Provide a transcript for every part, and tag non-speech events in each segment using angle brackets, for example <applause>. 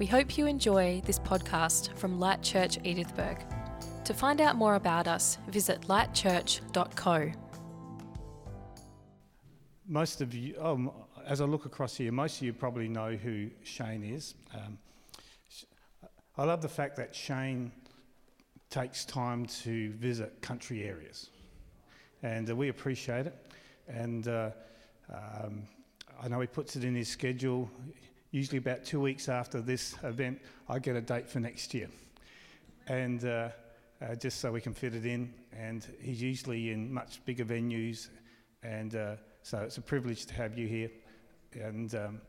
We hope you enjoy this podcast from Light Church Edithburgh. To find out more about us, visit lightchurch.co. Most of you, um, as I look across here, most of you probably know who Shane is. Um, I love the fact that Shane takes time to visit country areas, and uh, we appreciate it. And uh, um, I know he puts it in his schedule. Usually, about two weeks after this event, I get a date for next year, and uh, uh just so we can fit it in. And he's usually in much bigger venues, and uh, so it's a privilege to have you here. And um,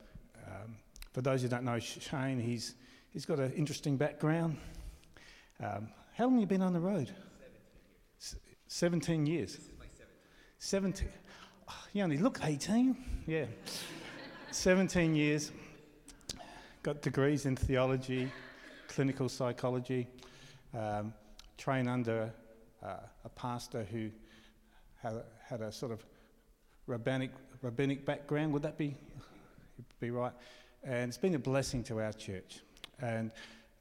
um, for those who don't know Shane, he's he's got an interesting background. Um, how long have you been on the road? 17 years. 17. Oh, you only look 18. Yeah. 17 years. Got degrees in theology, clinical psychology. Um, trained under uh, a pastor who had a, had a sort of rabbinic, rabbinic background. Would that be, be right? And it's been a blessing to our church. And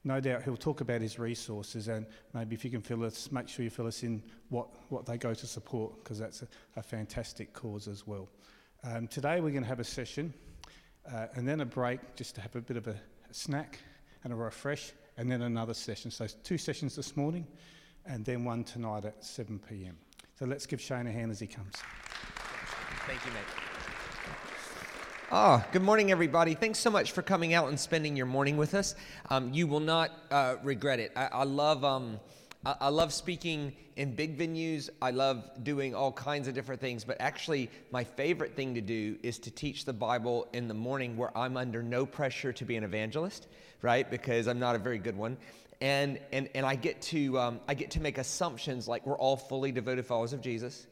no doubt he'll talk about his resources and maybe if you can fill us, make sure you fill us in what, what they go to support because that's a, a, fantastic cause as well. Um, today we're going to have a session uh, and then a break just to have a bit of a, a snack and a refresh and then another session. So two sessions this morning and then one tonight at 7 p.m. So let's give Shane a hand as he comes. Thank you, mate. Oh, good morning, everybody. Thanks so much for coming out and spending your morning with us. Um, you will not uh, regret it. I, I love. Um, I, I love speaking in big venues. I love doing all kinds of different things, but actually, my favorite thing to do is to teach the Bible in the morning where I'm under no pressure to be an evangelist, right? Because I'm not a very good one. And, and, and I, get to, um, I get to make assumptions like we're all fully devoted followers of Jesus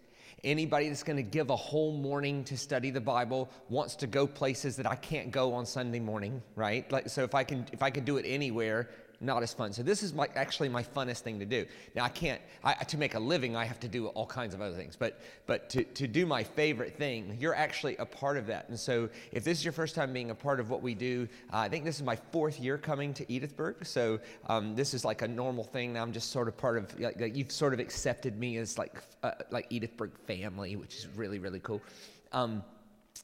Anybody that's going to give a whole morning to study the Bible wants to go places that I can't go on Sunday morning, right? Like so if I can if I could do it anywhere, not as fun. So this is my, actually my funnest thing to do. Now I can't, I, to make a living, I have to do all kinds of other things, but, but to, to do my favorite thing, you're actually a part of that. And so if this is your first time being a part of what we do, uh, I think this is my fourth year coming to Edithburgh. So um, this is like a normal thing. Now I'm just sort of part of, like, you've sort of accepted me as like, uh, like Edithburgh family, which is really, really cool. Um,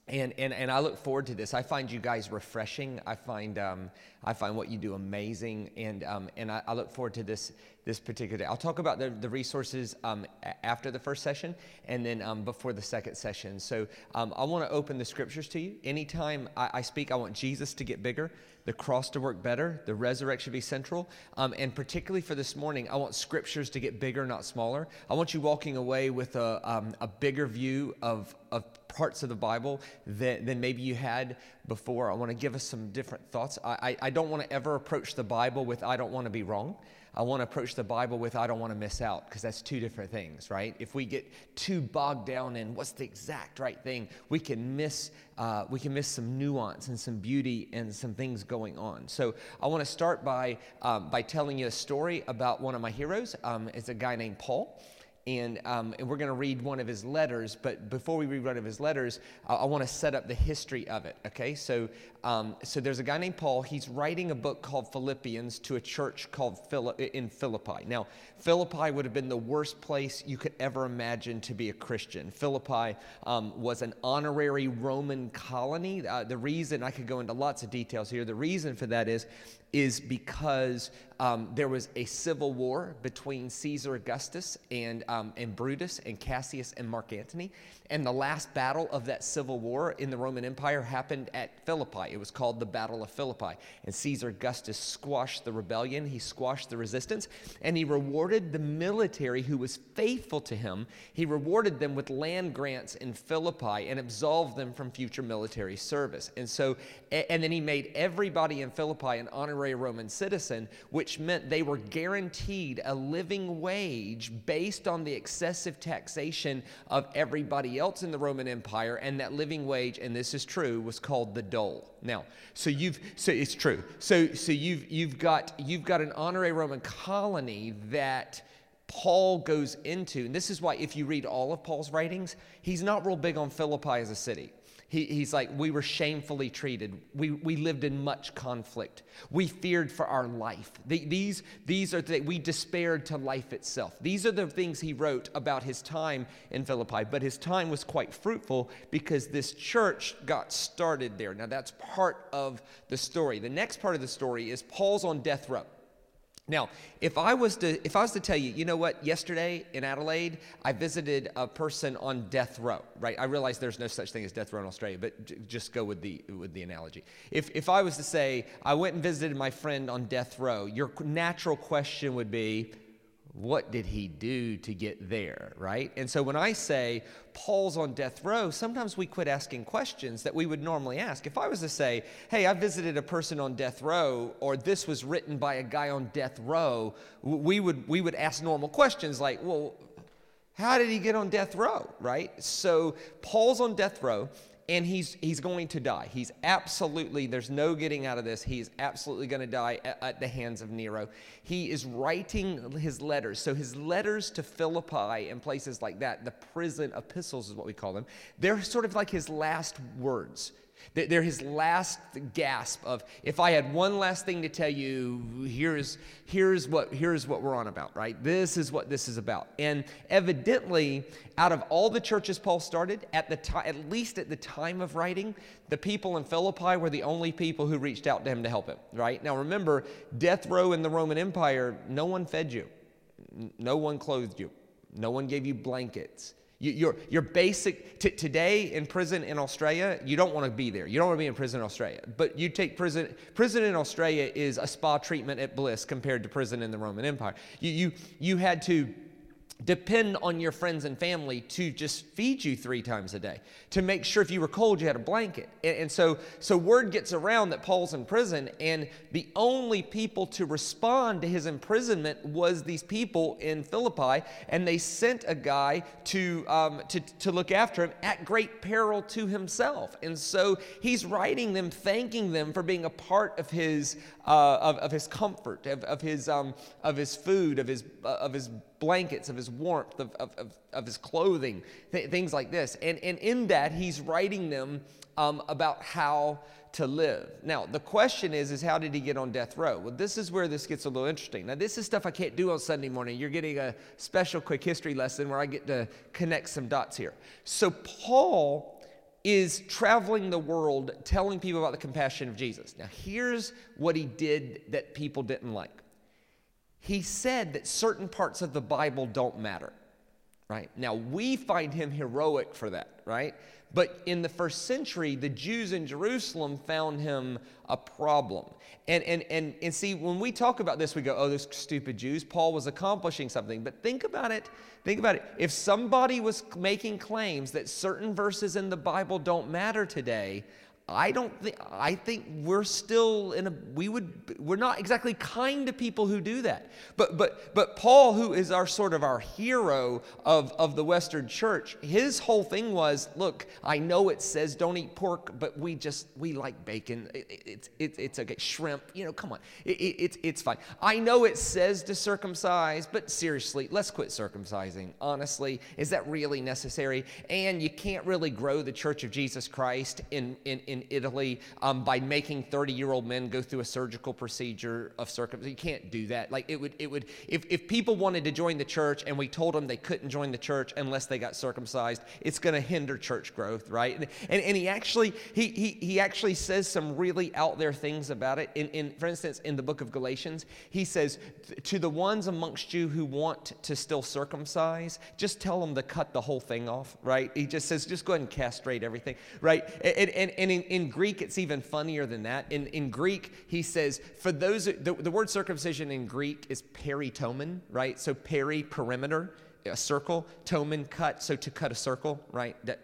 and, and, and I look forward to this. I find you guys refreshing. I find, um, I find what you do amazing. And, um, and I, I, look forward to this, this particular day. I'll talk about the, the resources um, after the first session and then um, before the second session. So um, I want to open the scriptures to you. Anytime I, I, speak, I want Jesus to get bigger, the cross to work better, the resurrection to be central. Um, and particularly for this morning, I want scriptures to get bigger, not smaller. I want you walking away with a, a bigger view of, of parts of the Bible than, than maybe you had before. I want to give us some different thoughts. I, I, I don't want to ever approach the Bible with, I don't want to be wrong. I want to approach the Bible with, I don't want to miss out, because that's two different things, right? If we get too bogged down in what's the exact right thing, we can miss, uh, we can miss some nuance and some beauty and some things going on. So I want to start by, um, by telling you a story about one of my heroes. Um, it's a guy named Paul and, um, and we're going to read one of his letters. But before we read one of his letters, I, I want to set up the history of it. Okay, so um, so there's a guy named Paul. He's writing a book called Philippians to a church called Philippi, in Philippi. Now, Philippi would have been the worst place you could ever imagine to be a Christian. Philippi um, was an honorary Roman colony. Uh, the reason I could go into lots of details here. The reason for that is is because um, there was a civil war between Caesar Augustus and, um, and Brutus and Cassius and Mark Antony. And the last battle of that civil war in the Roman Empire happened at Philippi. It was called the Battle of Philippi. And Caesar Augustus squashed the rebellion, he squashed the resistance, and he rewarded the military who was faithful to him. He rewarded them with land grants in Philippi and absolved them from future military service. And so, and then he made everybody in Philippi an honorary Roman citizen, which meant they were guaranteed a living wage based on the excessive taxation of everybody else in the Roman Empire, and that living wage, and this is true, was called the dole. Now, so you've so it's true. So so you've you've got you've got an honorary Roman colony that Paul goes into, and this is why if you read all of Paul's writings, he's not real big on Philippi as a city. He, he's like, we were shamefully treated. We, we lived in much conflict. We feared for our life. The, these, these are the, we despaired to life itself. These are the things he wrote about his time in Philippi. But his time was quite fruitful because this church got started there. Now, that's part of the story. The next part of the story is Paul's on death row. Now, if I was to if I was to tell you, you know what, yesterday in Adelaide, I visited a person on death row, right? I realize there's no such thing as death row in Australia, but j- just go with the with the analogy. If if I was to say I went and visited my friend on death row, your natural question would be, what did he do to get there, right? And so when I say Paul's on death row, sometimes we quit asking questions that we would normally ask. If I was to say, hey, I visited a person on death row, or this was written by a guy on death row, we would, we would ask normal questions like, well, how did he get on death row, right? So Paul's on death row and he's he's going to die. He's absolutely there's no getting out of this. He's absolutely going to die at, at, the hands of Nero. He is writing his letters. So his letters to Philippi and places like that, the prison epistles is what we call them. They're sort of like his last words. They're his last gasp of, if I had one last thing to tell you, here's, here's, what, here's what we're on about, right? This is what this is about. And evidently, out of all the churches Paul started, at, the time, at least at the time of writing, the people in Philippi were the only people who reached out to him to help him, right? Now remember, death row in the Roman Empire, no one fed you, no one clothed you, no one gave you blankets. You, your, your basic, t- today in prison in Australia, you don't want to be there. You don't want to be in prison in Australia. But you take prison, prison in Australia is a spa treatment at bliss compared to prison in the Roman Empire. You, you, you had to depend on your friends and family to just feed you three times a day to make sure if you were cold you had a blanket. And, and, so so word gets around that paul's in prison and the only people to respond to his imprisonment was these people in philippi and they sent a guy to um, to, to look after him at great peril to himself. And so he's writing them thanking them for being a part of his uh, of, of his comfort of, of his um, of his food of his uh, of his blankets, of his warmth, of, of, of, of his clothing, th- things like this. And, and in that, he's writing them um, about how to live. Now, the question is, is how did he get on death row? Well, this is where this gets a little interesting. Now, this is stuff I can't do on Sunday morning. You're getting a special quick history lesson where I get to connect some dots here. So, Paul is traveling the world telling people about the compassion of Jesus. Now, here's what he did that people didn't like he said that certain parts of the Bible don't matter, right? Now, we find him heroic for that, right? But in the first century, the Jews in Jerusalem found him a problem. And, and, and, and see, when we talk about this, we go, oh, those stupid Jews. Paul was accomplishing something. But think about it. Think about it. If somebody was making claims that certain verses in the Bible don't matter today, I don't think I think we're still in a we would we're not exactly kind to people who do that. But but but Paul who is our sort of our hero of of the western church, his whole thing was, look, I know it says don't eat pork, but we just we like bacon. It, it's it, it's okay, shrimp, you know, come on. It, it, it's it's fine. I know it says to circumcise, but seriously, let's quit circumcising. Honestly, is that really necessary? And you can't really grow the church of Jesus Christ in in, in in Italy um, by making 30 year old men go through a surgical procedure of circumcision. You can't do that. Like it would, it would, if, if people wanted to join the church and we told them they couldn't join the church unless they got circumcised, it's going to hinder church growth, right? And, and, and, he actually, he, he, he actually says some really out there things about it. In, in, for instance, in the book of Galatians, he says, to the ones amongst you who want to still circumcise, just tell them to cut the whole thing off, right? He just says, just go ahead and castrate everything, right? And, and, and in, in Greek, it's even funnier than that. In, in Greek, he says, for those, the, the word circumcision in Greek is peritomen, right? So peri, perimeter, a circle, tomen, cut, so to cut a circle, right? That,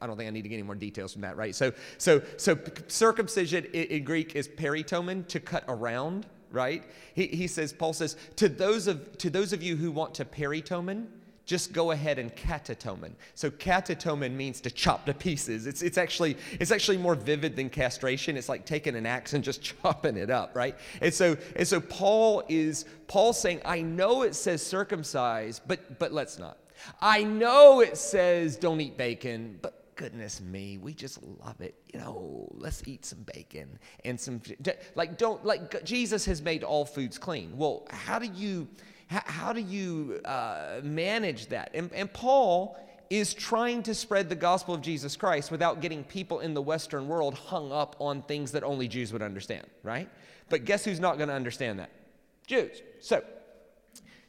I don't think I need to get any more details from that, right? So, so, so circumcision in, in Greek is peritomen, to cut around, right? He, he says, Paul says, to those of to those of you who want to peritomen, just go ahead and katatomen. So katatomen means to chop to pieces. It's, it's, actually, it's actually more vivid than castration. It's like taking an axe and just <laughs> chopping it up, right? And so, and so Paul is Paul saying, I know it says circumcise, but but let's not. I know it says don't eat bacon, but goodness me, we just love it. You know, let's eat some bacon and some, like, don't, like, Jesus has made all foods clean. Well, how do you, how, how do you uh, manage that? And, and Paul is trying to spread the gospel of Jesus Christ without getting people in the Western world hung up on things that only Jews would understand, right? But guess who's not going to understand that? Jews. So,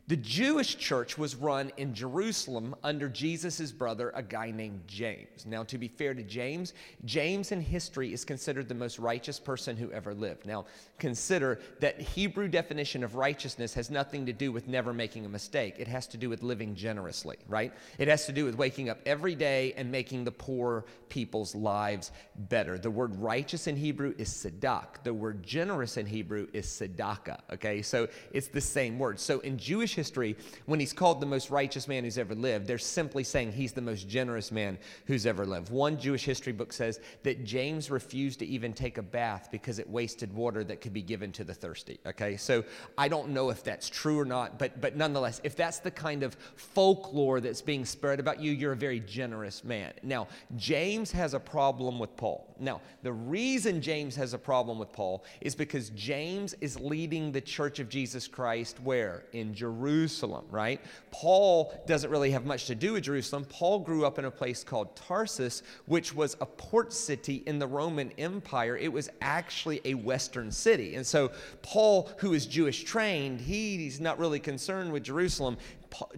the Jewish church was run in Jerusalem under Jesus' brother, a guy named James. Now, to be fair to James, James in history is considered the most righteous person who ever lived. Now, consider that Hebrew definition of righteousness has nothing to do with never making a mistake. It has to do with living generously, right? It has to do with waking up every day and making the poor people's lives better. The word righteous in Hebrew is sadak. The word generous in Hebrew is tzedakah, okay? So it's the same word. So in Jewish history, when he's called the most righteous man who's ever lived, they're simply saying he's the most generous man who's ever lived. One Jewish history book says that James refused to even take a bath because it wasted water that could be given to the thirsty. Okay, so I don't know if that's true or not, but but nonetheless, if that's the kind of folklore that's being spread about you, you're a very generous man. Now, James has a problem with Paul. Now, the reason James has a problem with Paul is because James is leading the church of Jesus Christ where? In Jerusalem. Jerusalem, right? Paul doesn't really have much to do with Jerusalem. Paul grew up in a place called Tarsus, which was a port city in the Roman Empire. It was actually a Western city. And so, Paul, who is Jewish trained, he's not really concerned with Jerusalem.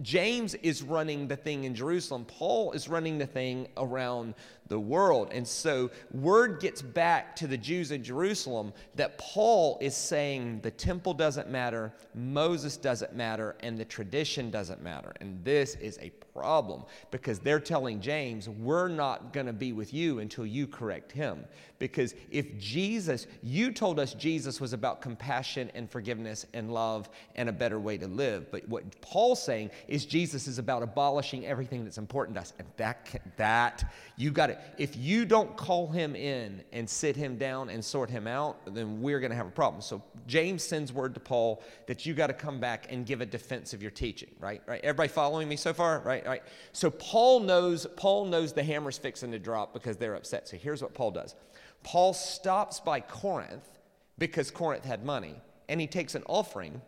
James is running the thing in Jerusalem. Paul is running the thing around the world. And so word gets back to the Jews in Jerusalem that Paul is saying the temple doesn't matter, Moses doesn't matter, and the tradition doesn't matter. And this is a problem because they're telling James, we're not going to be with you until you correct him. Because if Jesus, you told us Jesus was about compassion and forgiveness and love and a better way to live. But what Paul's saying is Jesus is about abolishing everything that's important to us. And that, that you got it. If you don't call him in and sit him down and sort him out, then we're going to have a problem. So James sends word to Paul that you got to come back and give a defense of your teaching, right? Right? Everybody following me so far? Right? Right? So Paul knows Paul knows the hammer's fixing to drop because they're upset. So here's what Paul does. Paul stops by Corinth because Corinth had money, and he takes an offering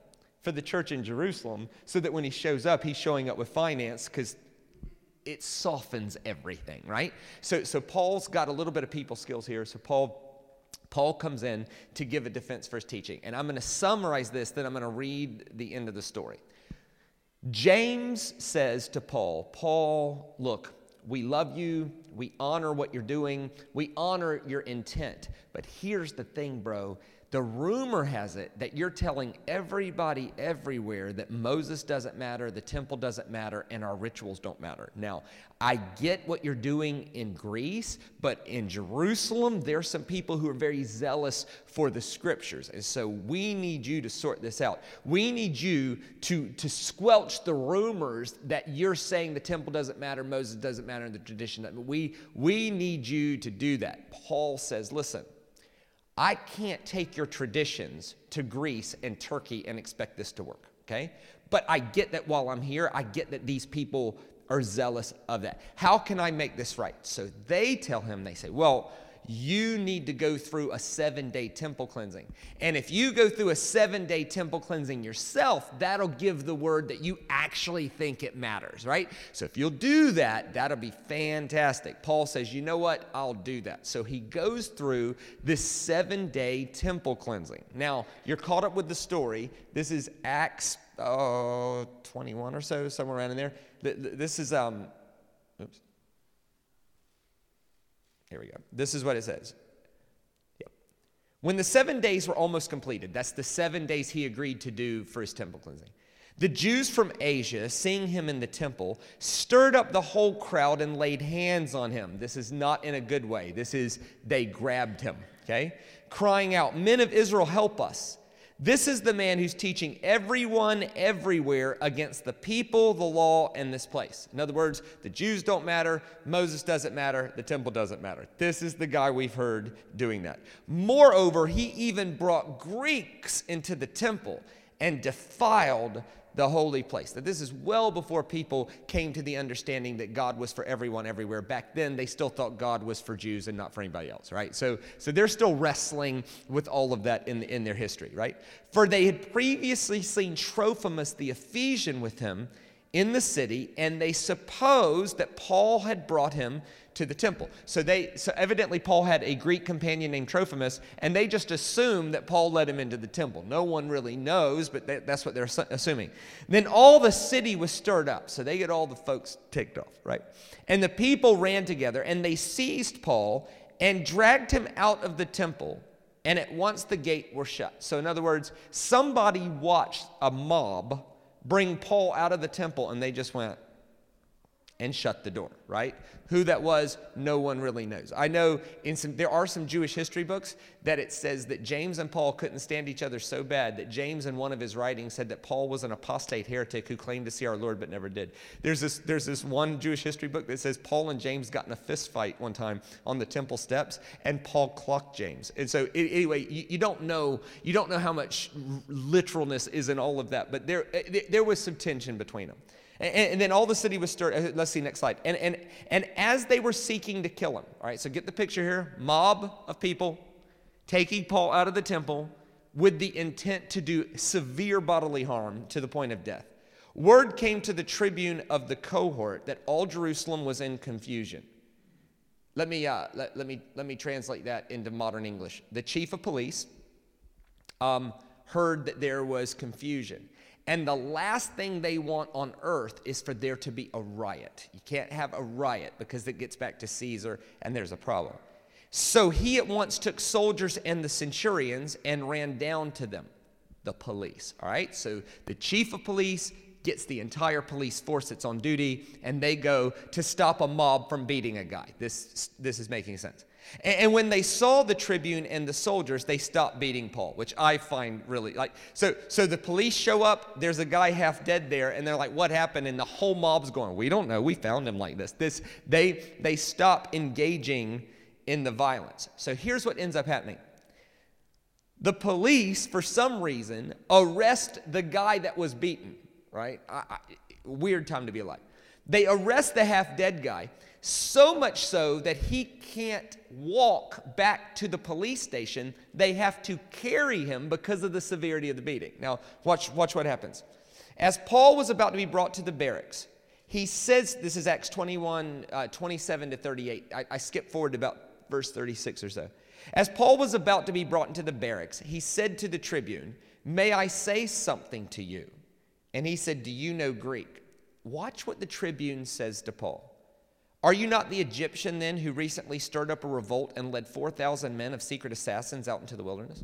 for the church in Jerusalem so that when he shows up, he's showing up with finance because it softens everything, right? So, so Paul's got a little bit of people skills here. So Paul Paul comes in to give a defense for his teaching. And I'm going to summarize this, then I'm going to read the end of the story. James says to Paul, Paul, look, we love you. We honor what you're doing. We honor your intent. But here's the thing, bro. The rumor has it that you're telling everybody everywhere that Moses doesn't matter, the temple doesn't matter, and our rituals don't matter. Now, I get what you're doing in Greece, but in Jerusalem, there are some people who are very zealous for the scriptures. And so we need you to sort this out. We need you to, to squelch the rumors that you're saying the temple doesn't matter, Moses doesn't matter, and the tradition doesn't. We, we need you to do that. Paul says, listen, I can't take your traditions to Greece and Turkey and expect this to work, okay? But I get that while I'm here, I get that these people are zealous of that. How can I make this right? So they tell him, they say, well, you need to go through a seven day temple cleansing. And if you go through a seven day temple cleansing yourself, that'll give the word that you actually think it matters, right? So if you'll do that, that'll be fantastic. Paul says, you know what? I'll do that. So he goes through this seven day temple cleansing. Now, you're caught up with the story. This is Acts oh, 21 or so, somewhere around in there. This is, um, oops. Here we go. This is what it says. Yep. When the seven days were almost completed, that's the seven days he agreed to do for his temple cleansing. The Jews from Asia, seeing him in the temple, stirred up the whole crowd and laid hands on him. This is not in a good way. This is they grabbed him, okay? Crying out, Men of Israel, help us. This is the man who's teaching everyone everywhere against the people, the law, and this place. In other words, the Jews don't matter, Moses doesn't matter, the temple doesn't matter. This is the guy we've heard doing that. Moreover, he even brought Greeks into the temple and defiled the holy place. That this is well before people came to the understanding that God was for everyone everywhere. Back then, they still thought God was for Jews and not for anybody else, right? So, so they're still wrestling with all of that in, in their history, right? For they had previously seen Trophimus the Ephesian with him in the city, and they supposed that Paul had brought him to the temple. So they so evidently Paul had a Greek companion named Trophimus, and they just assume that Paul led him into the temple. No one really knows, but that's what they're assuming. Then all the city was stirred up, so they get all the folks ticked off, right? And the people ran together, and they seized Paul and dragged him out of the temple. And at once the gate were shut. So, in other words, somebody watched a mob bring Paul out of the temple, and they just went, and shut the door, right? Who that was, no one really knows. I know in some there are some Jewish history books that it says that James and Paul couldn't stand each other so bad that James in one of his writings said that Paul was an apostate heretic who claimed to see our Lord but never did. There's this there's this one Jewish history book that says Paul and James got in a fist fight one time on the temple steps and Paul clocked James. And so anyway, you, you don't know you don't know how much literalness is in all of that, but there there was some tension between them. And, and, then all the city was stirred. Uh, let's see, next slide. And, and, and as they were seeking to kill him, all right, so get the picture here mob of people taking Paul out of the temple with the intent to do severe bodily harm to the point of death. Word came to the tribune of the cohort that all Jerusalem was in confusion. Let me, uh, let, let, me, let me translate that into modern English. The chief of police um, heard that there was confusion. And the last thing they want on earth is for there to be a riot. You can't have a riot because it gets back to Caesar and there's a problem. So he at once took soldiers and the centurions and ran down to them, the police. All right, so the chief of police gets the entire police force that's on duty and they go to stop a mob from beating a guy. This, this is making sense. And, when they saw the tribune and the soldiers, they stopped beating Paul, which I find really like. So, so the police show up. There's a guy half dead there, and they're like, "What happened?" And the whole mob's going, "We don't know. We found him like this." This they they stop engaging in the violence. So here's what ends up happening. The police, for some reason, arrest the guy that was beaten. Right? I, I, weird time to be alive. They arrest the half dead guy so much so that he can't walk back to the police station. They have to carry him because of the severity of the beating. Now, watch, watch what happens. As Paul was about to be brought to the barracks, he says, this is Acts 21, uh, 27 to 38. I, I skipped forward to about verse 36 or so. As Paul was about to be brought into the barracks, he said to the tribune, May I say something to you? And he said, Do you know Greek? Watch what the tribune says to Paul. Are you not the Egyptian then who recently stirred up a revolt and led 4,000 men of secret assassins out into the wilderness?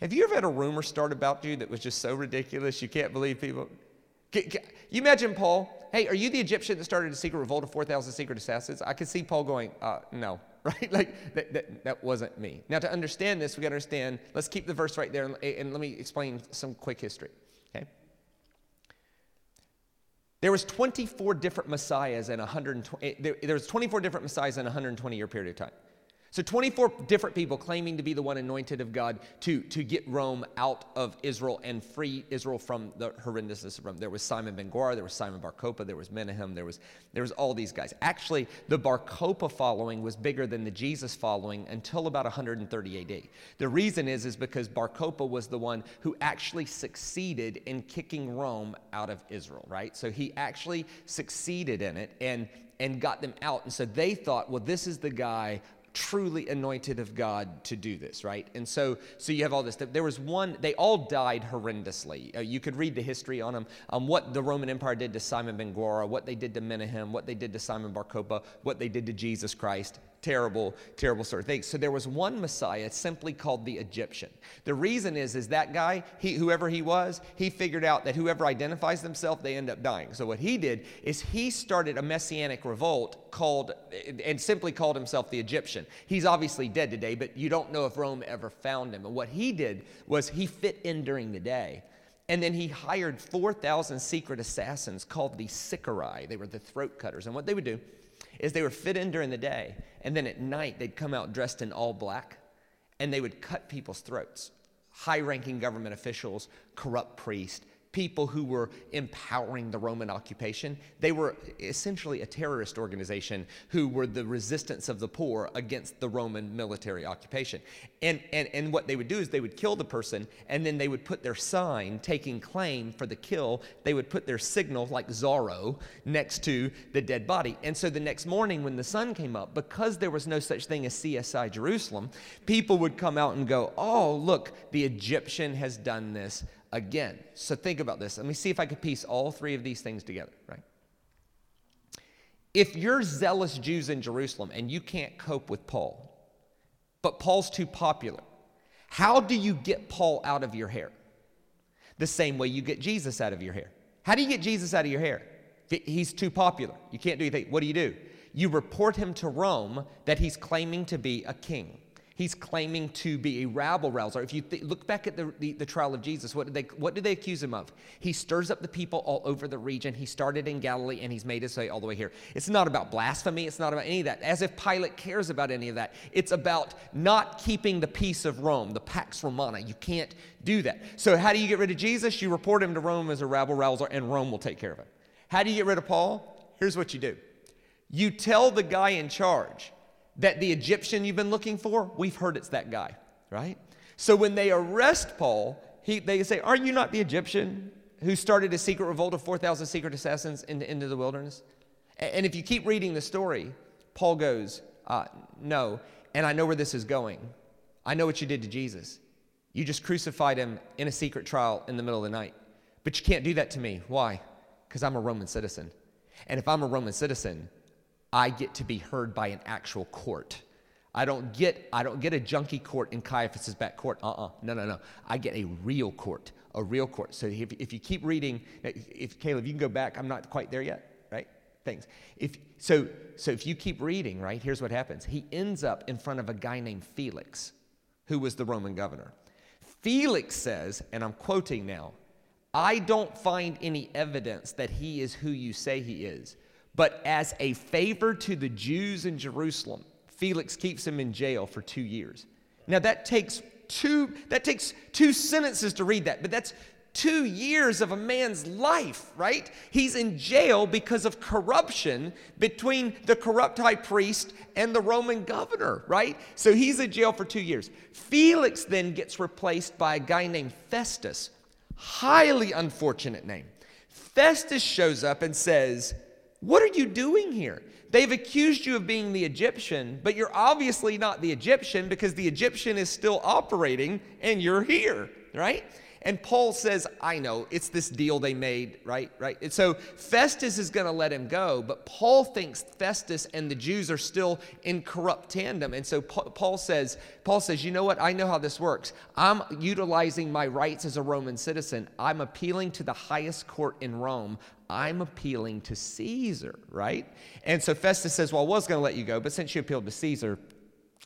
Have you ever had a rumor start about you that was just so ridiculous you can't believe people? Can, can, you imagine Paul, hey, are you the Egyptian that started a secret revolt of 4,000 secret assassins? I could see Paul going, uh, no, <laughs> right? Like, that, that, that, wasn't me. Now, to understand this, we got to understand, let's keep the verse right there and, and let me explain some quick history. There was 24 different messiahs in 120 eh, there, was 24 different messiahs in a 120 year period of time. So 24 different people claiming to be the one anointed of God to, to get Rome out of Israel and free Israel from the horrendousness of Rome. There was Simon ben Gora, there was Simon Bar Kokhba, there was Menahem, there was, there was all these guys. Actually, the Bar Kokhba following was bigger than the Jesus following until about 130 AD. The reason is, is because Bar Kokhba was the one who actually succeeded in kicking Rome out of Israel, right? So he actually succeeded in it and and got them out. And so they thought, well, this is the guy truly anointed of God to do this, right? And so, so you have all this. There was one. They all died horrendously. Uh, you could read the history on them, um, what the Roman Empire did to Simon ben Gora, what they did to Menahem, what they did to Simon Bar Kokhba, what they did to Jesus Christ terrible, terrible sort of thing. So there was one Messiah simply called the Egyptian. The reason is, is that guy, he, whoever he was, he figured out that whoever identifies themselves, they end up dying. So what he did is he started a messianic revolt called, and simply called himself the Egyptian. He's obviously dead today, but you don't know if Rome ever found him. And what he did was he fit in during the day. And then he hired 4,000 secret assassins called the Sicarii. They were the throat cutters. And what they would do is they were fit in during the day, and then at night they'd come out dressed in all black, and they would cut people's throats. high ranking government officials, corrupt priests, people who were empowering the Roman occupation. They were essentially a terrorist organization who were the resistance of the poor against the Roman military occupation. And, and, and what they would do is they would kill the person and then they would put their sign taking claim for the kill. They would put their signal, like Zorro, next to the dead body. And so the next morning when the sun came up, because there was no such thing as CSI Jerusalem, people would come out and go, Oh, look, the Egyptian has done this again. So think about this. Let me see if I could piece all three of these things together, right? If you're zealous Jews in Jerusalem and you can't cope with Paul, but Paul's too popular, how do you get Paul out of your hair? The same way you get Jesus out of your hair. How do you get Jesus out of your hair? He's too popular. You can't do anything. What do you do? You report him to Rome that he's claiming to be a king. He's claiming to be a rabble rouser. If you th- look back at the, the, the, trial of Jesus, what did, they, what did they accuse him of? He stirs up the people all over the region. He started in Galilee and he's made his way all the way here. It's not about blasphemy. It's not about any of that, as if Pilate cares about any of that. It's about not keeping the peace of Rome, the Pax Romana. You can't do that. So, how do you get rid of Jesus? You report him to Rome as a rabble rouser, and Rome will take care of it. How do you get rid of Paul? Here's what you do you tell the guy in charge, that the Egyptian you've been looking for, we've heard it's that guy, right? So when they arrest Paul, he, they say, Are you not the Egyptian who started a secret revolt of 4,000 secret assassins into, into the wilderness? And if you keep reading the story, Paul goes, uh, No, and I know where this is going. I know what you did to Jesus. You just crucified him in a secret trial in the middle of the night. But you can't do that to me. Why? Because I'm a Roman citizen. And if I'm a Roman citizen, I get to be heard by an actual court. I don't get I don't get a junkie court in Caiaphas's back court. Uh-uh. No, no, no. I get a real court, a real court. So if, if you keep reading, if Caleb, you can go back. I'm not quite there yet, right? Thanks. If so, so if you keep reading, right? Here's what happens. He ends up in front of a guy named Felix, who was the Roman governor. Felix says, and I'm quoting now, I don't find any evidence that he is who you say he is. But as a favor to the Jews in Jerusalem, Felix keeps him in jail for two years. Now that takes two that takes two sentences to read that, but that's two years of a man's life, right? He's in jail because of corruption between the corrupt high priest and the Roman governor, right? So he's in jail for two years. Felix then gets replaced by a guy named Festus. Highly unfortunate name. Festus shows up and says, what are you doing here? They've accused you of being the Egyptian, but you're obviously not the Egyptian because the Egyptian is still operating and you're here, right? And Paul says, I know, it's this deal they made, right? Right? And so Festus is going to let him go, but Paul thinks Festus and the Jews are still in corrupt tandem. And so Paul says, Paul says, you know what? I know how this works. I'm utilizing my rights as a Roman citizen. I'm appealing to the highest court in Rome. I'm appealing to Caesar, right? And so Festus says, Well, I was going to let you go, but since you appealed to Caesar,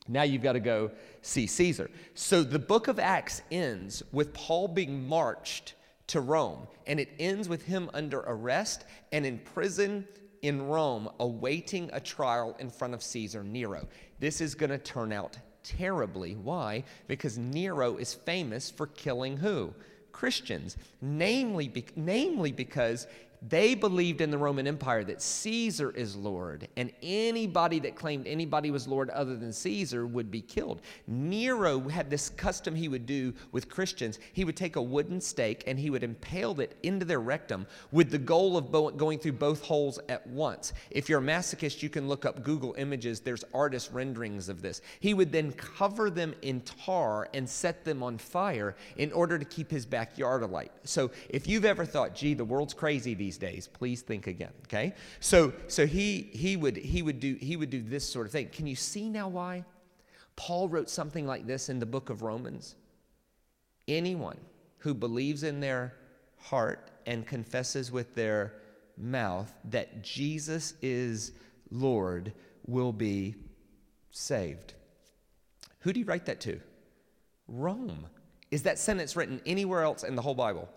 now you've got to go see Caesar. So the book of Acts ends with Paul being marched to Rome, and it ends with him under arrest and in prison in Rome, awaiting a trial in front of Caesar Nero. This is going to turn out terribly. Why? Because Nero is famous for killing who? Christians, namely, be, namely because they believed in the Roman Empire that Caesar is Lord, and anybody that claimed anybody was Lord other than Caesar would be killed. Nero had this custom he would do with Christians. He would take a wooden stake and he would impale it into their rectum with the goal of bo- going through both holes at once. If you're a masochist, you can look up Google images, there's artist renderings of this. He would then cover them in tar and set them on fire in order to keep his backyard alight. So if you've ever thought, gee, the world's crazy these days, please think again. Okay? So so he he would he would do he would do this sort of thing. Can you see now why? Paul wrote something like this in the book of Romans. Anyone who believes in their heart and confesses with their mouth that Jesus is Lord will be saved. Who do you write that to? Rome. Is that sentence written anywhere else in the whole Bible?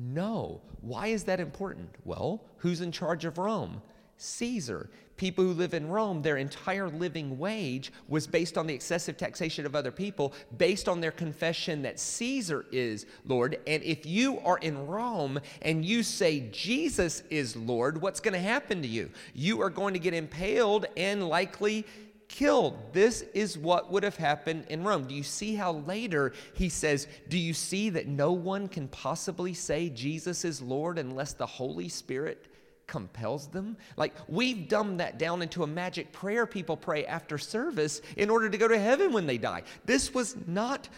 No. Why is that important? Well, who's in charge of Rome? Caesar. People who live in Rome, their entire living wage was based on the excessive taxation of other people, based on their confession that Caesar is Lord. And if you are in Rome and you say Jesus is Lord, what's going to happen to you? You are going to get impaled and likely killed. This is what would have happened in Rome. Do you see how later he says, Do you see that no one can possibly say Jesus is Lord unless the Holy Spirit compels them. Like we've dumbed that down into a magic prayer people pray after service in order to go to heaven when they die. This was not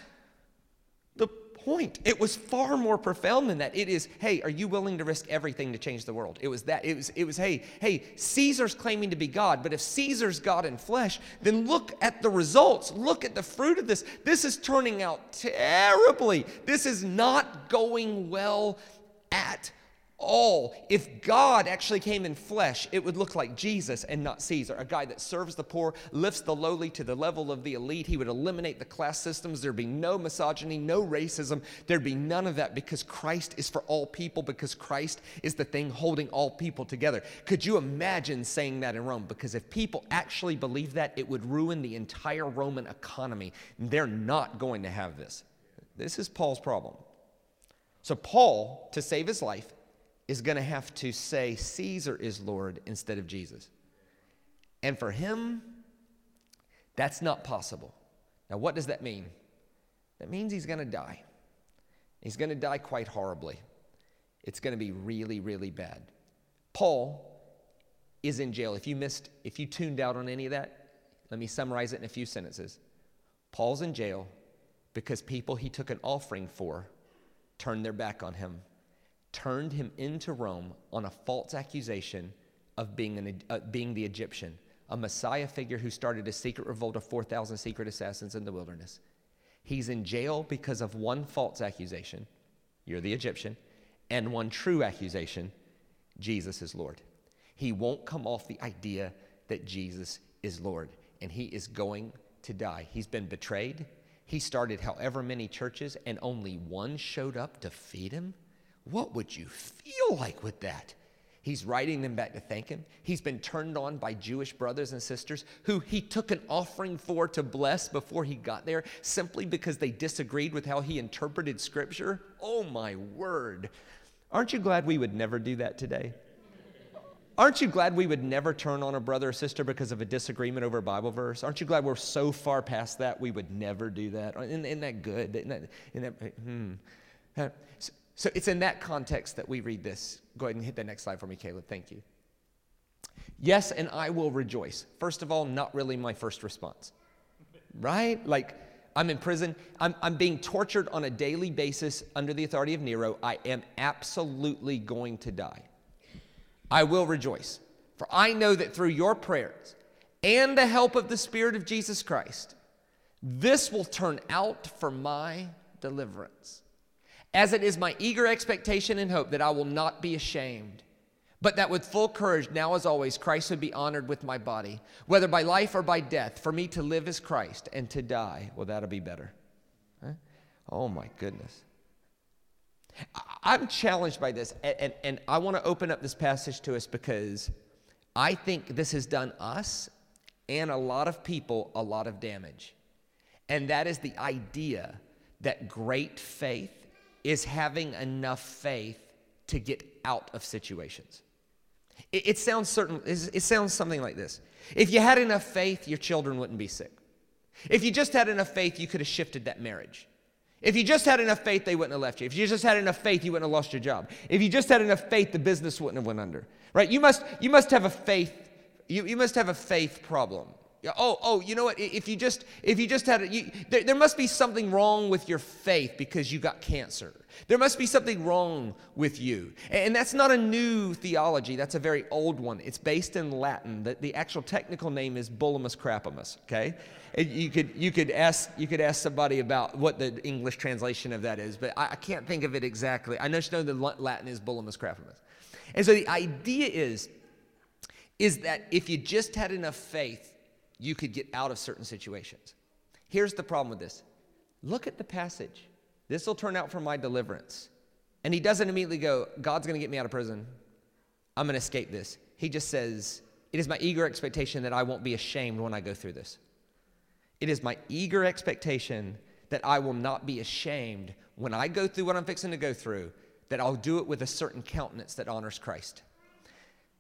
point. It was far more profound than that. It is, hey, are you willing to risk everything to change the world? It was that. It was, it was, hey, hey, Caesar's claiming to be God, but if Caesar's God in flesh, then look at the results. Look at the fruit of this. This is turning out terribly. This is not going well at all. If God actually came in flesh, it would look like Jesus and not Caesar, a guy that serves the poor, lifts the lowly to the level of the elite. He would eliminate the class systems. There'd be no misogyny, no racism. There'd be none of that because Christ is for all people, because Christ is the thing holding all people together. Could you imagine saying that in Rome? Because if people actually believed that, it would ruin the entire Roman economy. They're not going to have this. This is Paul's problem. So, Paul, to save his life, is going to have to say Caesar is Lord instead of Jesus. And for him, that's not possible. Now, what does that mean? That means he's going to die. He's going to die quite horribly. It's going to be really, really bad. Paul is in jail. If you missed, if you tuned out on any of that, let me summarize it in a few sentences. Paul's in jail because people he took an offering for turned their back on him turned him into Rome on a false accusation of being, an, uh, being the Egyptian, a Messiah figure who started a secret revolt of 4,000 secret assassins in the wilderness. He's in jail because of one false accusation, you're the Egyptian, and one true accusation, Jesus is Lord. He won't come off the idea that Jesus is Lord, and he is going to die. He's been betrayed. He started however many churches, and only one showed up to feed him. What would you feel like with that? He's writing them back to thank him. He's been turned on by Jewish brothers and sisters who he took an offering for to bless before he got there simply because they disagreed with how he interpreted scripture. Oh my word. Aren't you glad we would never do that today? Aren't you glad we would never turn on a brother or sister because of a disagreement over a Bible verse? Aren't you glad we're so far past that we would never do that? Isn't, isn't that good? Isn't that, isn't that, hmm. So it's in that context that we read this. Go ahead and hit the next slide for me, Caleb. Thank you. Yes, and I will rejoice. First of all, not really my first response, right? Like, I'm in prison. I'm, I'm being tortured on a daily basis under the authority of Nero. I am absolutely going to die. I will rejoice, for I know that through your prayers and the help of the Spirit of Jesus Christ, this will turn out for my deliverance as it is my eager expectation and hope that I will not be ashamed, but that with full courage, now as always, Christ would be honored with my body, whether by life or by death. For me to live is Christ, and to die, well, that'll be better. Huh? Oh my goodness. I'm challenged by this, and, and, and I want to open up this passage to us because I think this has done us and a lot of people a lot of damage. And that is the idea that great faith is having enough faith to get out of situations. It, it sounds certain, it sounds something like this. If you had enough faith, your children wouldn't be sick. If you just had enough faith, you could have shifted that marriage. If you just had enough faith, they wouldn't have left you. If you just had enough faith, you wouldn't have lost your job. If you just had enough faith, the business wouldn't have went under. Right? You must, you must have a faith, you, you must have a faith problem. Oh, oh, you know what? If you just if you just had you, there, there must be something wrong with your faith because you got cancer. There must be something wrong with you. And that's not a new theology, that's a very old one. It's based in Latin. The, the actual technical name is Bulimus crapimus, okay? you could, you, could ask, you could ask somebody about what the English translation of that is, but I, I can't think of it exactly. I just know the Latin is Bulimus crapimus. And so the idea is, is that if you just had enough faith, you could get out of certain situations. Here's the problem with this look at the passage. This will turn out for my deliverance. And he doesn't immediately go, God's going to get me out of prison. I'm going to escape this. He just says, It is my eager expectation that I won't be ashamed when I go through this. It is my eager expectation that I will not be ashamed when I go through what I'm fixing to go through, that I'll do it with a certain countenance that honors Christ.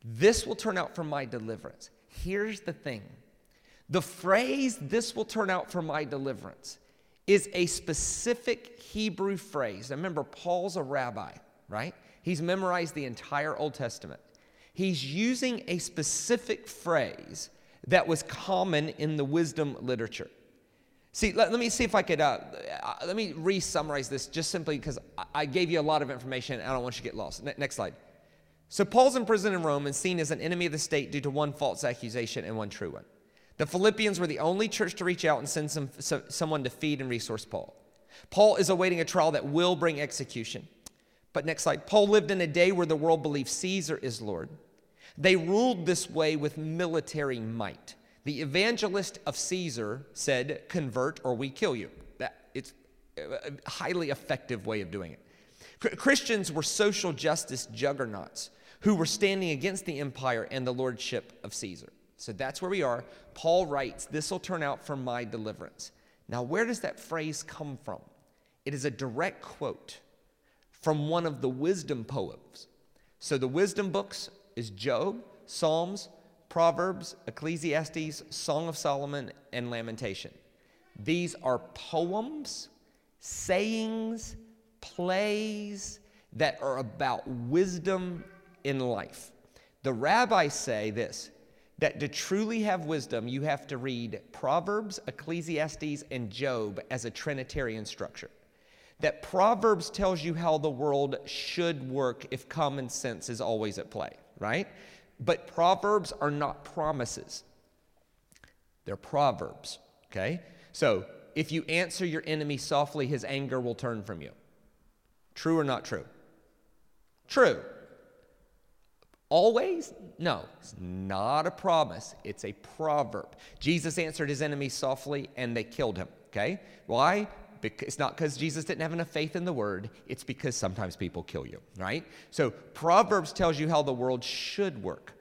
This will turn out for my deliverance. Here's the thing the phrase, this will turn out for my deliverance, is a specific Hebrew phrase. Now remember, Paul's a rabbi, right? He's memorized the entire Old Testament. He's using a specific phrase that was common in the wisdom literature. See, let, let me see if I could, uh, uh, let me re summarize this just simply because I, gave you a lot of information and I don't want you to get lost. Ne- next slide. So, Paul's in prison in Rome and seen as an enemy of the state due to one false accusation and one true one. The Philippians were the only church to reach out and send some, so, someone to feed and resource Paul. Paul is awaiting a trial that will bring execution. But next slide. Paul lived in a day where the world believed Caesar is Lord. They ruled this way with military might. The evangelist of Caesar said, Convert or we kill you. That, it's a highly effective way of doing it. Christians were social justice juggernauts who were standing against the empire and the lordship of Caesar. So that's where we are. Paul writes, This will turn out for my deliverance. Now, where does that phrase come from? It is a direct quote from one of the wisdom poems. So the wisdom books is Job, Psalms, Proverbs, Ecclesiastes, Song of Solomon, and Lamentation. These are poems, sayings, plays that are about wisdom in life. The rabbis say this that to truly have wisdom, you have to read Proverbs, Ecclesiastes, and Job as a Trinitarian structure. That Proverbs tells you how the world should work if common sense is always at play, right? But Proverbs are not promises, they're Proverbs, okay? So if you answer your enemy softly, his anger will turn from you. True or not true? True. Always? No, it's not a promise. It's a proverb. Jesus answered his enemies softly and they killed him. Okay? Why? It's not because Jesus didn't have enough faith in the word, it's because sometimes people kill you, right? So Proverbs tells you how the world should work.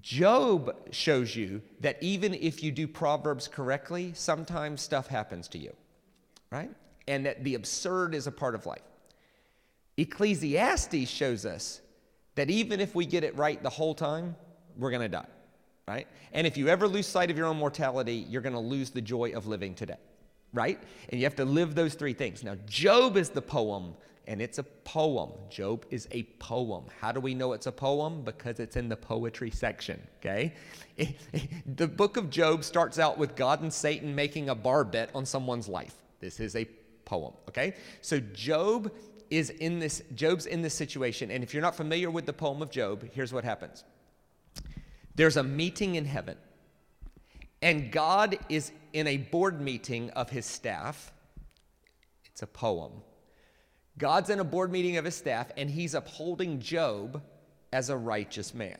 Job shows you that even if you do Proverbs correctly, sometimes stuff happens to you, right? And that the absurd is a part of life. Ecclesiastes shows us that even if we get it right the whole time, we're going to die, right? And if you ever lose sight of your own mortality, you're going to lose the joy of living today, right? And you have to live those three things. Now, Job is the poem, and it's a poem. Job is a poem. How do we know it's a poem? Because it's in the poetry section, okay? <laughs> the book of Job starts out with God and Satan making a bar bet on someone's life. This is a poem, okay? So, Job is in this, Job's in this situation. And if you're not familiar with the poem of Job, here's what happens there's a meeting in heaven, and God is in a board meeting of his staff. It's a poem. God's in a board meeting of his staff, and he's upholding Job as a righteous man.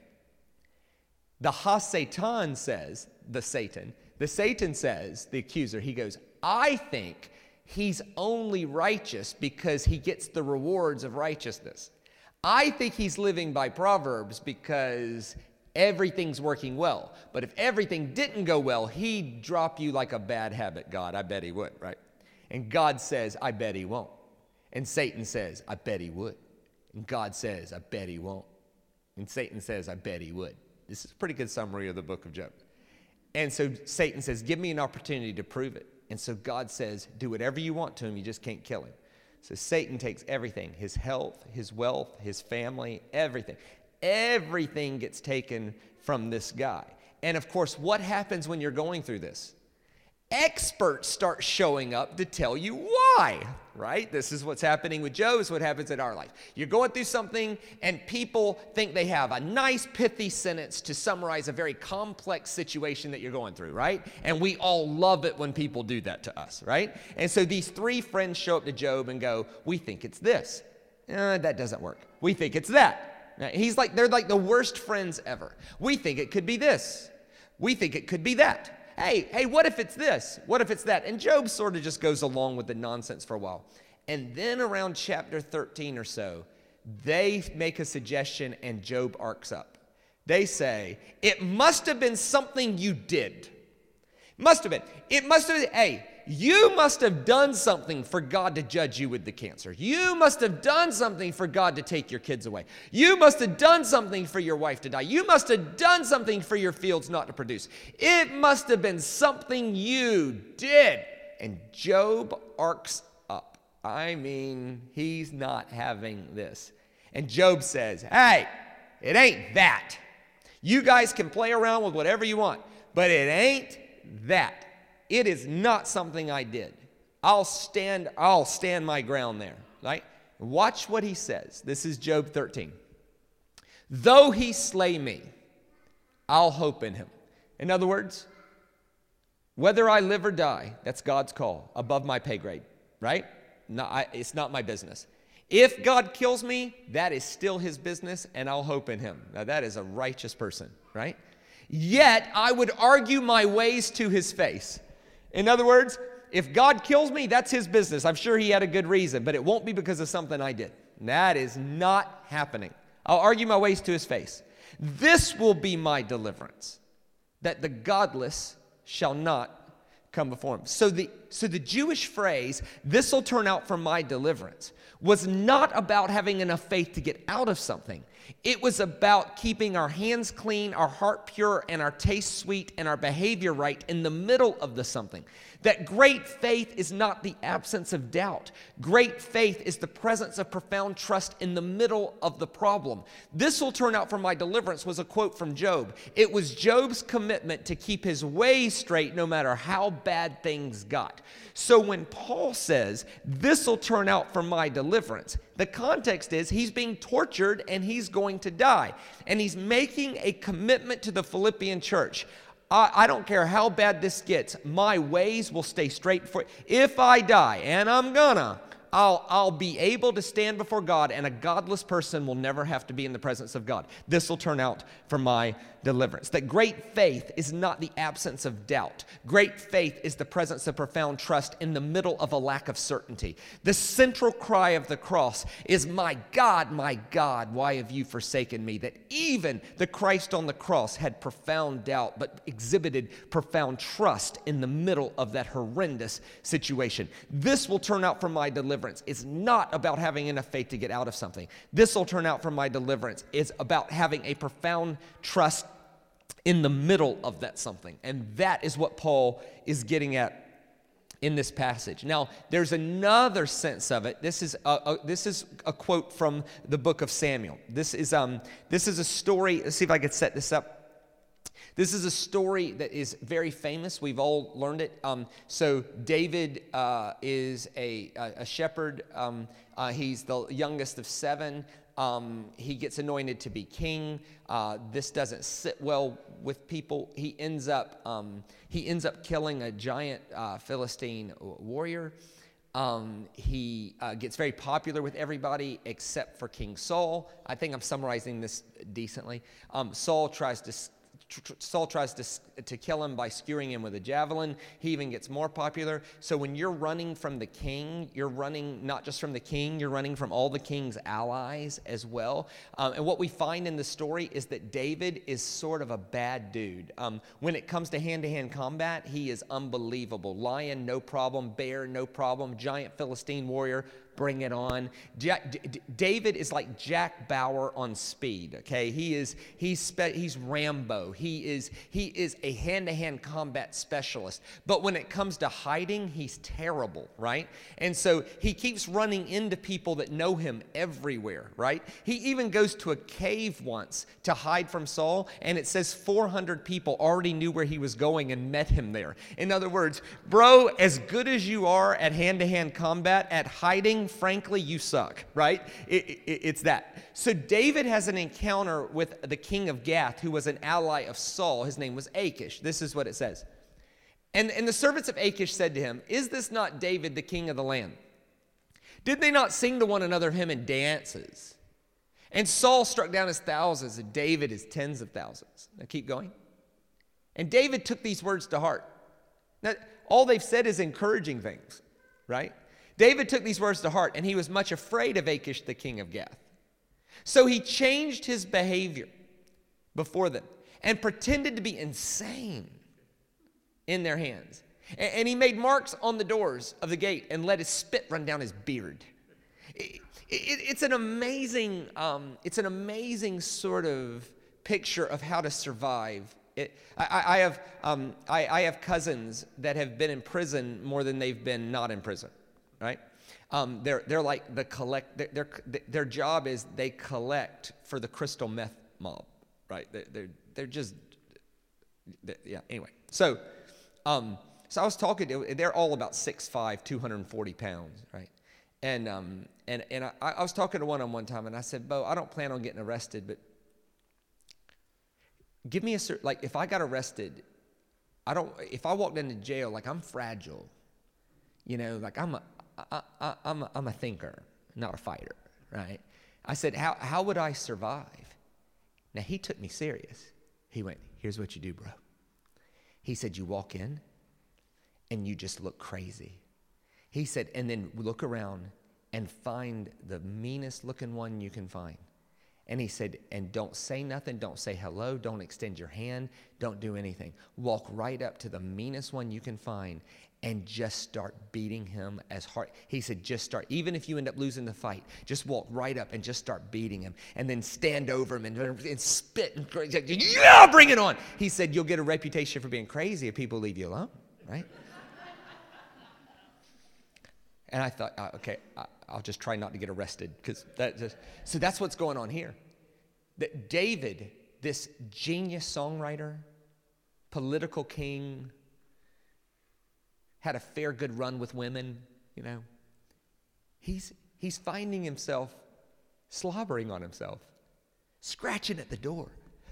The Ha-Satan says, the Satan, the Satan says, the accuser, he goes, I think he's only righteous because he gets the rewards of righteousness. I think he's living by Proverbs because everything's working well. But if everything didn't go well, he'd drop you like a bad habit, God. I bet he would, right? And God says, I bet he won't. And Satan says, I bet he would. And God says, I bet he won't. And Satan says, I bet he would. This is a pretty good summary of the book of Job. And so Satan says, Give me an opportunity to prove it. And so God says, do whatever you want to him, you just can't kill him. So Satan takes everything his health, his wealth, his family, everything. Everything gets taken from this guy. And of course, what happens when you're going through this? Experts start showing up to tell you why, right? This is what's happening with Job, is what happens in our life. You're going through something, and people think they have a nice, pithy sentence to summarize a very complex situation that you're going through, right? And we all love it when people do that to us, right? And so these three friends show up to Job and go, We think it's this. Eh, that doesn't work. We think it's that. He's like, they're like the worst friends ever. We think it could be this. We think it could be that hey, hey, what if it's this? What if it's that? And Job sort of just goes along with the nonsense for a while. And then around chapter 13 or so, they make a suggestion and Job arcs up. They say, It must have been something you did. Must have been. It must have been, hey, you must have done something for God to judge you with the cancer. You must have done something for God to take your kids away. You must have done something for your wife to die. You must have done something for your fields not to produce. It must have been something you did. And Job arcs up. I mean, he's not having this. And Job says, Hey, it ain't that. You guys can play around with whatever you want, but it ain't that. It is not something I did. I'll stand, I'll stand my ground there. Right? Watch what he says. This is Job 13. Though he slay me, I'll hope in him. In other words, whether I live or die, that's God's call, above my pay grade, right? No, I, it's not my business. If God kills me, that is still his business, and I'll hope in him. Now, that is a righteous person, right? Yet I would argue my ways to his face. In other words, if God kills me, that's his business. I'm sure he had a good reason, but it won't be because of something I did. That is not happening. I'll argue my ways to his face. This will be my deliverance, that the godless shall not come before him. So the, so the Jewish phrase, this will turn out for my deliverance, was not about having enough faith to get out of something. It was about keeping our hands clean, our heart pure, and our taste sweet, and our behavior right in the middle of the something. That great faith is not the absence of doubt. Great faith is the presence of profound trust in the middle of the problem. This will turn out for my deliverance was a quote from Job. It was Job's commitment to keep his way straight no matter how bad things got. So when Paul says, This will turn out for my deliverance, the context is he's being tortured and he's going to die. And he's making a commitment to the Philippian church. I, I don't care how bad this gets, my ways will stay straight for if I die, and I'm gonna. I'll, I'll be able to stand before God, and a godless person will never have to be in the presence of God. This will turn out for my deliverance. That great faith is not the absence of doubt. Great faith is the presence of profound trust in the middle of a lack of certainty. The central cry of the cross is, My God, my God, why have you forsaken me? That even the Christ on the cross had profound doubt, but exhibited profound trust in the middle of that horrendous situation. This will turn out for my deliverance. It's not about having enough faith to get out of something. This will turn out for my deliverance. It's about having a profound trust in the middle of that something. And that is what Paul is getting at in this passage. Now, there's another sense of it. This is a, a, this is a quote from the book of Samuel. This is, um, this is a story. Let's see if I could set this up. This is a story that is very famous. We've all learned it. Um, so, David uh, is a, a, shepherd. Um, uh, he's the youngest of seven. Um, he gets anointed to be king. Uh, this doesn't sit well with people. He ends up um, he ends up killing a giant uh, Philistine warrior. Um, he uh, gets very popular with everybody except for King Saul. I think I'm summarizing this decently. Um, Saul tries to Saul tries to, to kill him by skewering him with a javelin. He even gets more popular. So when you're running from the king, you're running not just from the king, you're running from all the king's allies as well. Um, and what we find in the story is that David is sort of a bad dude. Um, when it comes to hand to hand combat, he is unbelievable. Lion, no problem. Bear, no problem. Giant Philistine warrior, bring it on. Jack, D- David is like Jack Bauer on speed. Okay, he is he's spe- he's Rambo. He is he is a hand-to-hand combat specialist. But when it comes to hiding, he's terrible, right? And so he keeps running into people that know him everywhere, right? He even goes to a cave once to hide from Saul, and it says 400 people already knew where he was going and met him there. In other words, bro, as good as you are at hand-to-hand combat, at hiding frankly, you suck, right? It, it, it's that. So David has an encounter with the king of Gath, who was an ally of Saul. His name was Achish. This is what it says. And, and the servants of Achish said to him, Is this not David, the king of the land? Did they not sing to one another hymn and dances? And Saul struck down his thousands, and David his tens of thousands. Now keep going. And David took these words to heart. Now, all they've said is encouraging things, right? David took these words to heart, and he was much afraid of Achish, the king of Gath. So he changed his behavior. before them and pretended to be insane in their hands. And, he made marks on the doors of the gate and let his spit run down his beard. It, it, it's an amazing, um, it's an amazing sort of picture of how to survive. It, I, I, have, um, I, I have cousins that have been in prison more than they've been not in prison, right? Um, they're, they're like the collect, their, their, their job is they collect for the crystal meth mob, right? They're, they're, they're just, they're, yeah, anyway. So, um, so I was talking to, they're all about 6'5, 240 pounds, right? And, um, and, and I, I was talking to one on one time and I said, Bo, I don't plan on getting arrested, but give me a certain, like if I got arrested, I don't, if I walked into jail, like I'm fragile, you know, like I'm a, I, I, I'm a, I'm a thinker, not a fighter, right? I said, how, how would I survive? Now he took me serious. He went, here's what you do, bro. He said, you walk in, and you just look crazy. He said, and then look around and find the meanest looking one you can find. And he said, and don't say nothing, don't say hello, don't extend your hand, don't do anything. Walk right up to the meanest one you can find and just start beating him as hard. He said, just start. Even if you end up losing the fight, just walk right up and just start beating him. And then stand over him and, and spit and yeah, bring it on. He said, you'll get a reputation for being crazy if people leave you alone, right? And I thought, uh, okay, I'll just try not to get arrested because that just. So that's what's going on here. That David, this genius songwriter, political king, had a fair good run with women, you know. He's he's finding himself slobbering on himself, scratching at the door,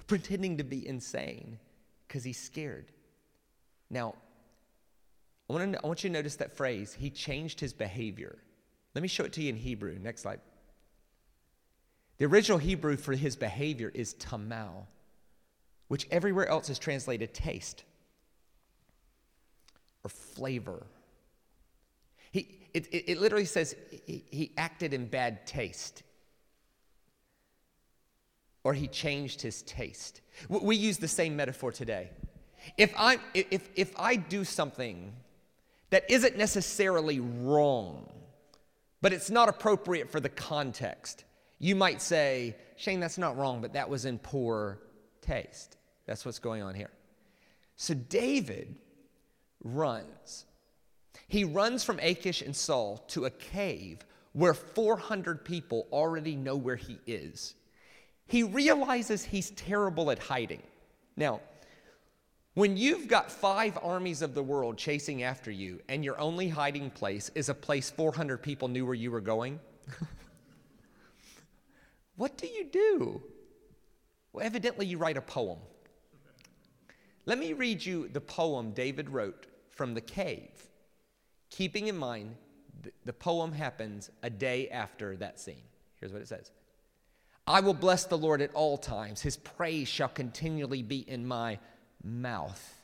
pretending to be insane because he's scared. Now, I want, to, I want you to notice that phrase, he changed his behavior. Let me show it to you in Hebrew. Next slide. The original Hebrew for his behavior is tamal, which everywhere else is translated taste or flavor. He, it, it, it literally says he, he acted in bad taste or he changed his taste. We use the same metaphor today. If I, if, if I do something that isn't necessarily wrong, but it's not appropriate for the context. You might say, Shane, that's not wrong, but that was in poor taste. That's what's going on here. So David runs. He runs from Achish and Saul to a cave where 400 people already know where he is. He realizes he's terrible at hiding. Now, when you've got five armies of the world chasing after you and your only hiding place is a place 400 people knew where you were going, <laughs> what do you do? Well, evidently, you write a poem. Let me read you the poem David wrote from the cave, keeping in mind the poem happens a day after that scene. Here's what it says I will bless the Lord at all times, his praise shall continually be in my mouth.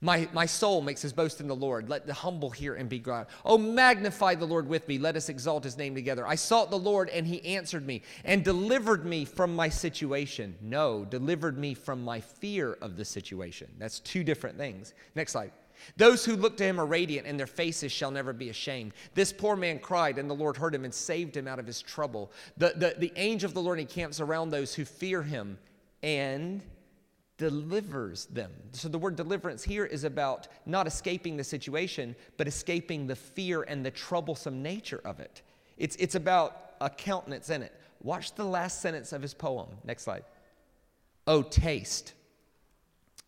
My, my soul makes his boast in the Lord. Let the humble hear and be glad. Oh, magnify the Lord with me. Let us exalt his name together. I sought the Lord, and he answered me and delivered me from my situation. No, delivered me from my fear of the situation. That's two different things. Next slide. Those who look to him are radiant, and their faces shall never be ashamed. This poor man cried, and the Lord heard him and saved him out of his trouble. The, the, the angel of the Lord encamps around those who fear him and delivers them. So the word deliverance here is about not escaping the situation, but escaping the fear and the troublesome nature of it. It's, it's about a countenance in it. Watch the last sentence of his poem. Next slide. Oh, taste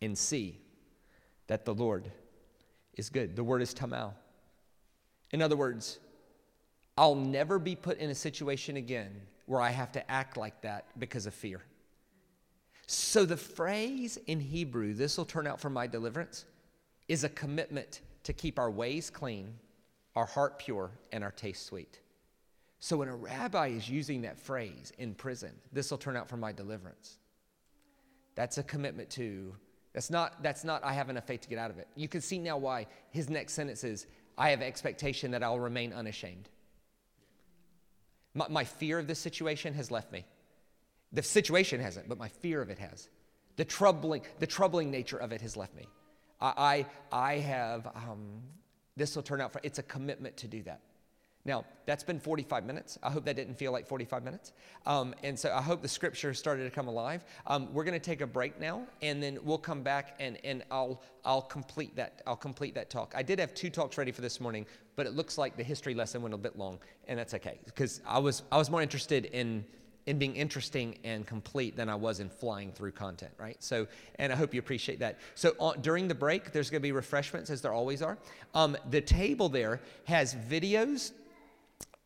and see that the Lord is good. The word is tamal. In other words, I'll never be put in a situation again where I have to act like that because of fear. So the phrase in Hebrew, this will turn out for my deliverance, is a commitment to keep our ways clean, our heart pure, and our taste sweet. So when a rabbi is using that phrase in prison, this will turn out for my deliverance. That's a commitment to, that's not, that's not, I have enough faith to get out of it. You can see now why his next sentence is, I have expectation that I'll remain unashamed. My, my fear of this situation has left me. The situation hasn't, but my fear of it has. The troubling, the troubling nature of it has left me. I, I, I have, um, this will turn out for, it's a commitment to do that. Now, that's been 45 minutes. I hope that didn't feel like 45 minutes. Um, and so I hope the scripture started to come alive. Um, we're going to take a break now, and then we'll come back and, and I'll, I'll, complete that, I'll complete that talk. I did have two talks ready for this morning, but it looks like the history lesson went a bit long, and that's okay because I was, I was more interested in in being interesting and complete than I was in flying through content, right? So, and I hope you appreciate that. So, uh, during the break, there's going to be refreshments as there always are. Um, the table there has videos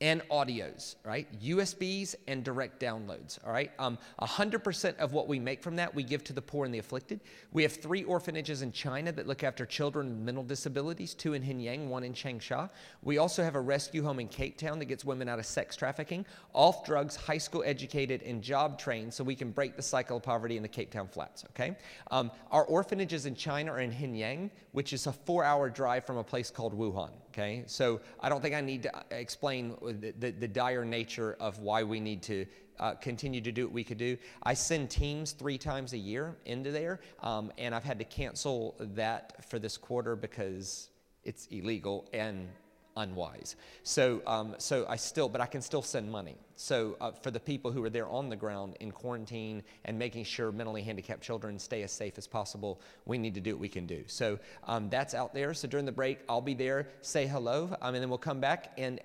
and audios, right? USBs and direct downloads, all right? Um, 100% of what we make from that, we give to the poor and the afflicted. We have three orphanages in China that look after children with mental disabilities, two in Hengyang, one in Changsha. We also have a rescue home in Cape Town that gets women out of sex trafficking, off drugs, high school educated, and job trained so we can break the cycle of poverty in the Cape Town flats, okay? Um, our orphanages in China are in Hengyang, which is a four hour drive from a place called Wuhan, okay? So I don't think I need to uh, explain the, the, dire nature of why we need to uh, continue to do what we could do. I send teams three times a year into there, um, and I've had to cancel that for this quarter because it's illegal and unwise. So, um, so I still, but I can still send money. So uh, for the people who are there on the ground in quarantine and making sure mentally handicapped children stay as safe as possible, we need to do what we can do. So um, that's out there. So during the break, I'll be there, say hello, um, and then we'll come back and.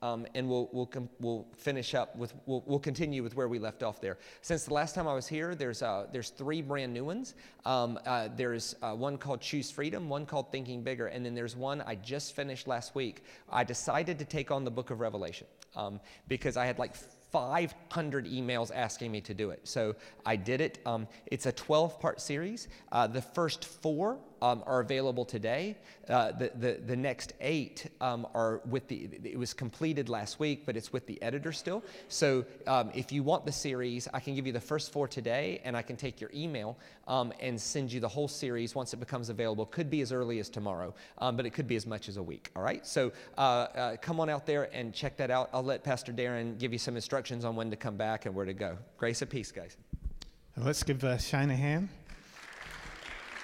Um, and we'll, we'll, com- we'll finish up with, we'll, we'll continue with where we left off there. Since the last time I was here, there's, uh, there's three brand new ones. Um, uh, there's uh, one called Choose Freedom, one called Thinking Bigger, and then there's one I just finished last week. I decided to take on the book of Revelation um, because I had like 500 emails asking me to do it. So I did it. Um, it's a 12 part series. Uh, the first four um, are available today. Uh, the, the, the next eight um, are with the, it was completed last week, but it's with the editor still. So um, if you want the series, I can give you the first four today, and I can take your email um, and send you the whole series once it becomes available. Could be as early as tomorrow, um, but it could be as much as a week. All right? So uh, uh, come on out there and check that out. I'll let Pastor Darren give you some instructions on when to come back and where to go. Grace and peace, guys. Let's give uh, Shane a hand.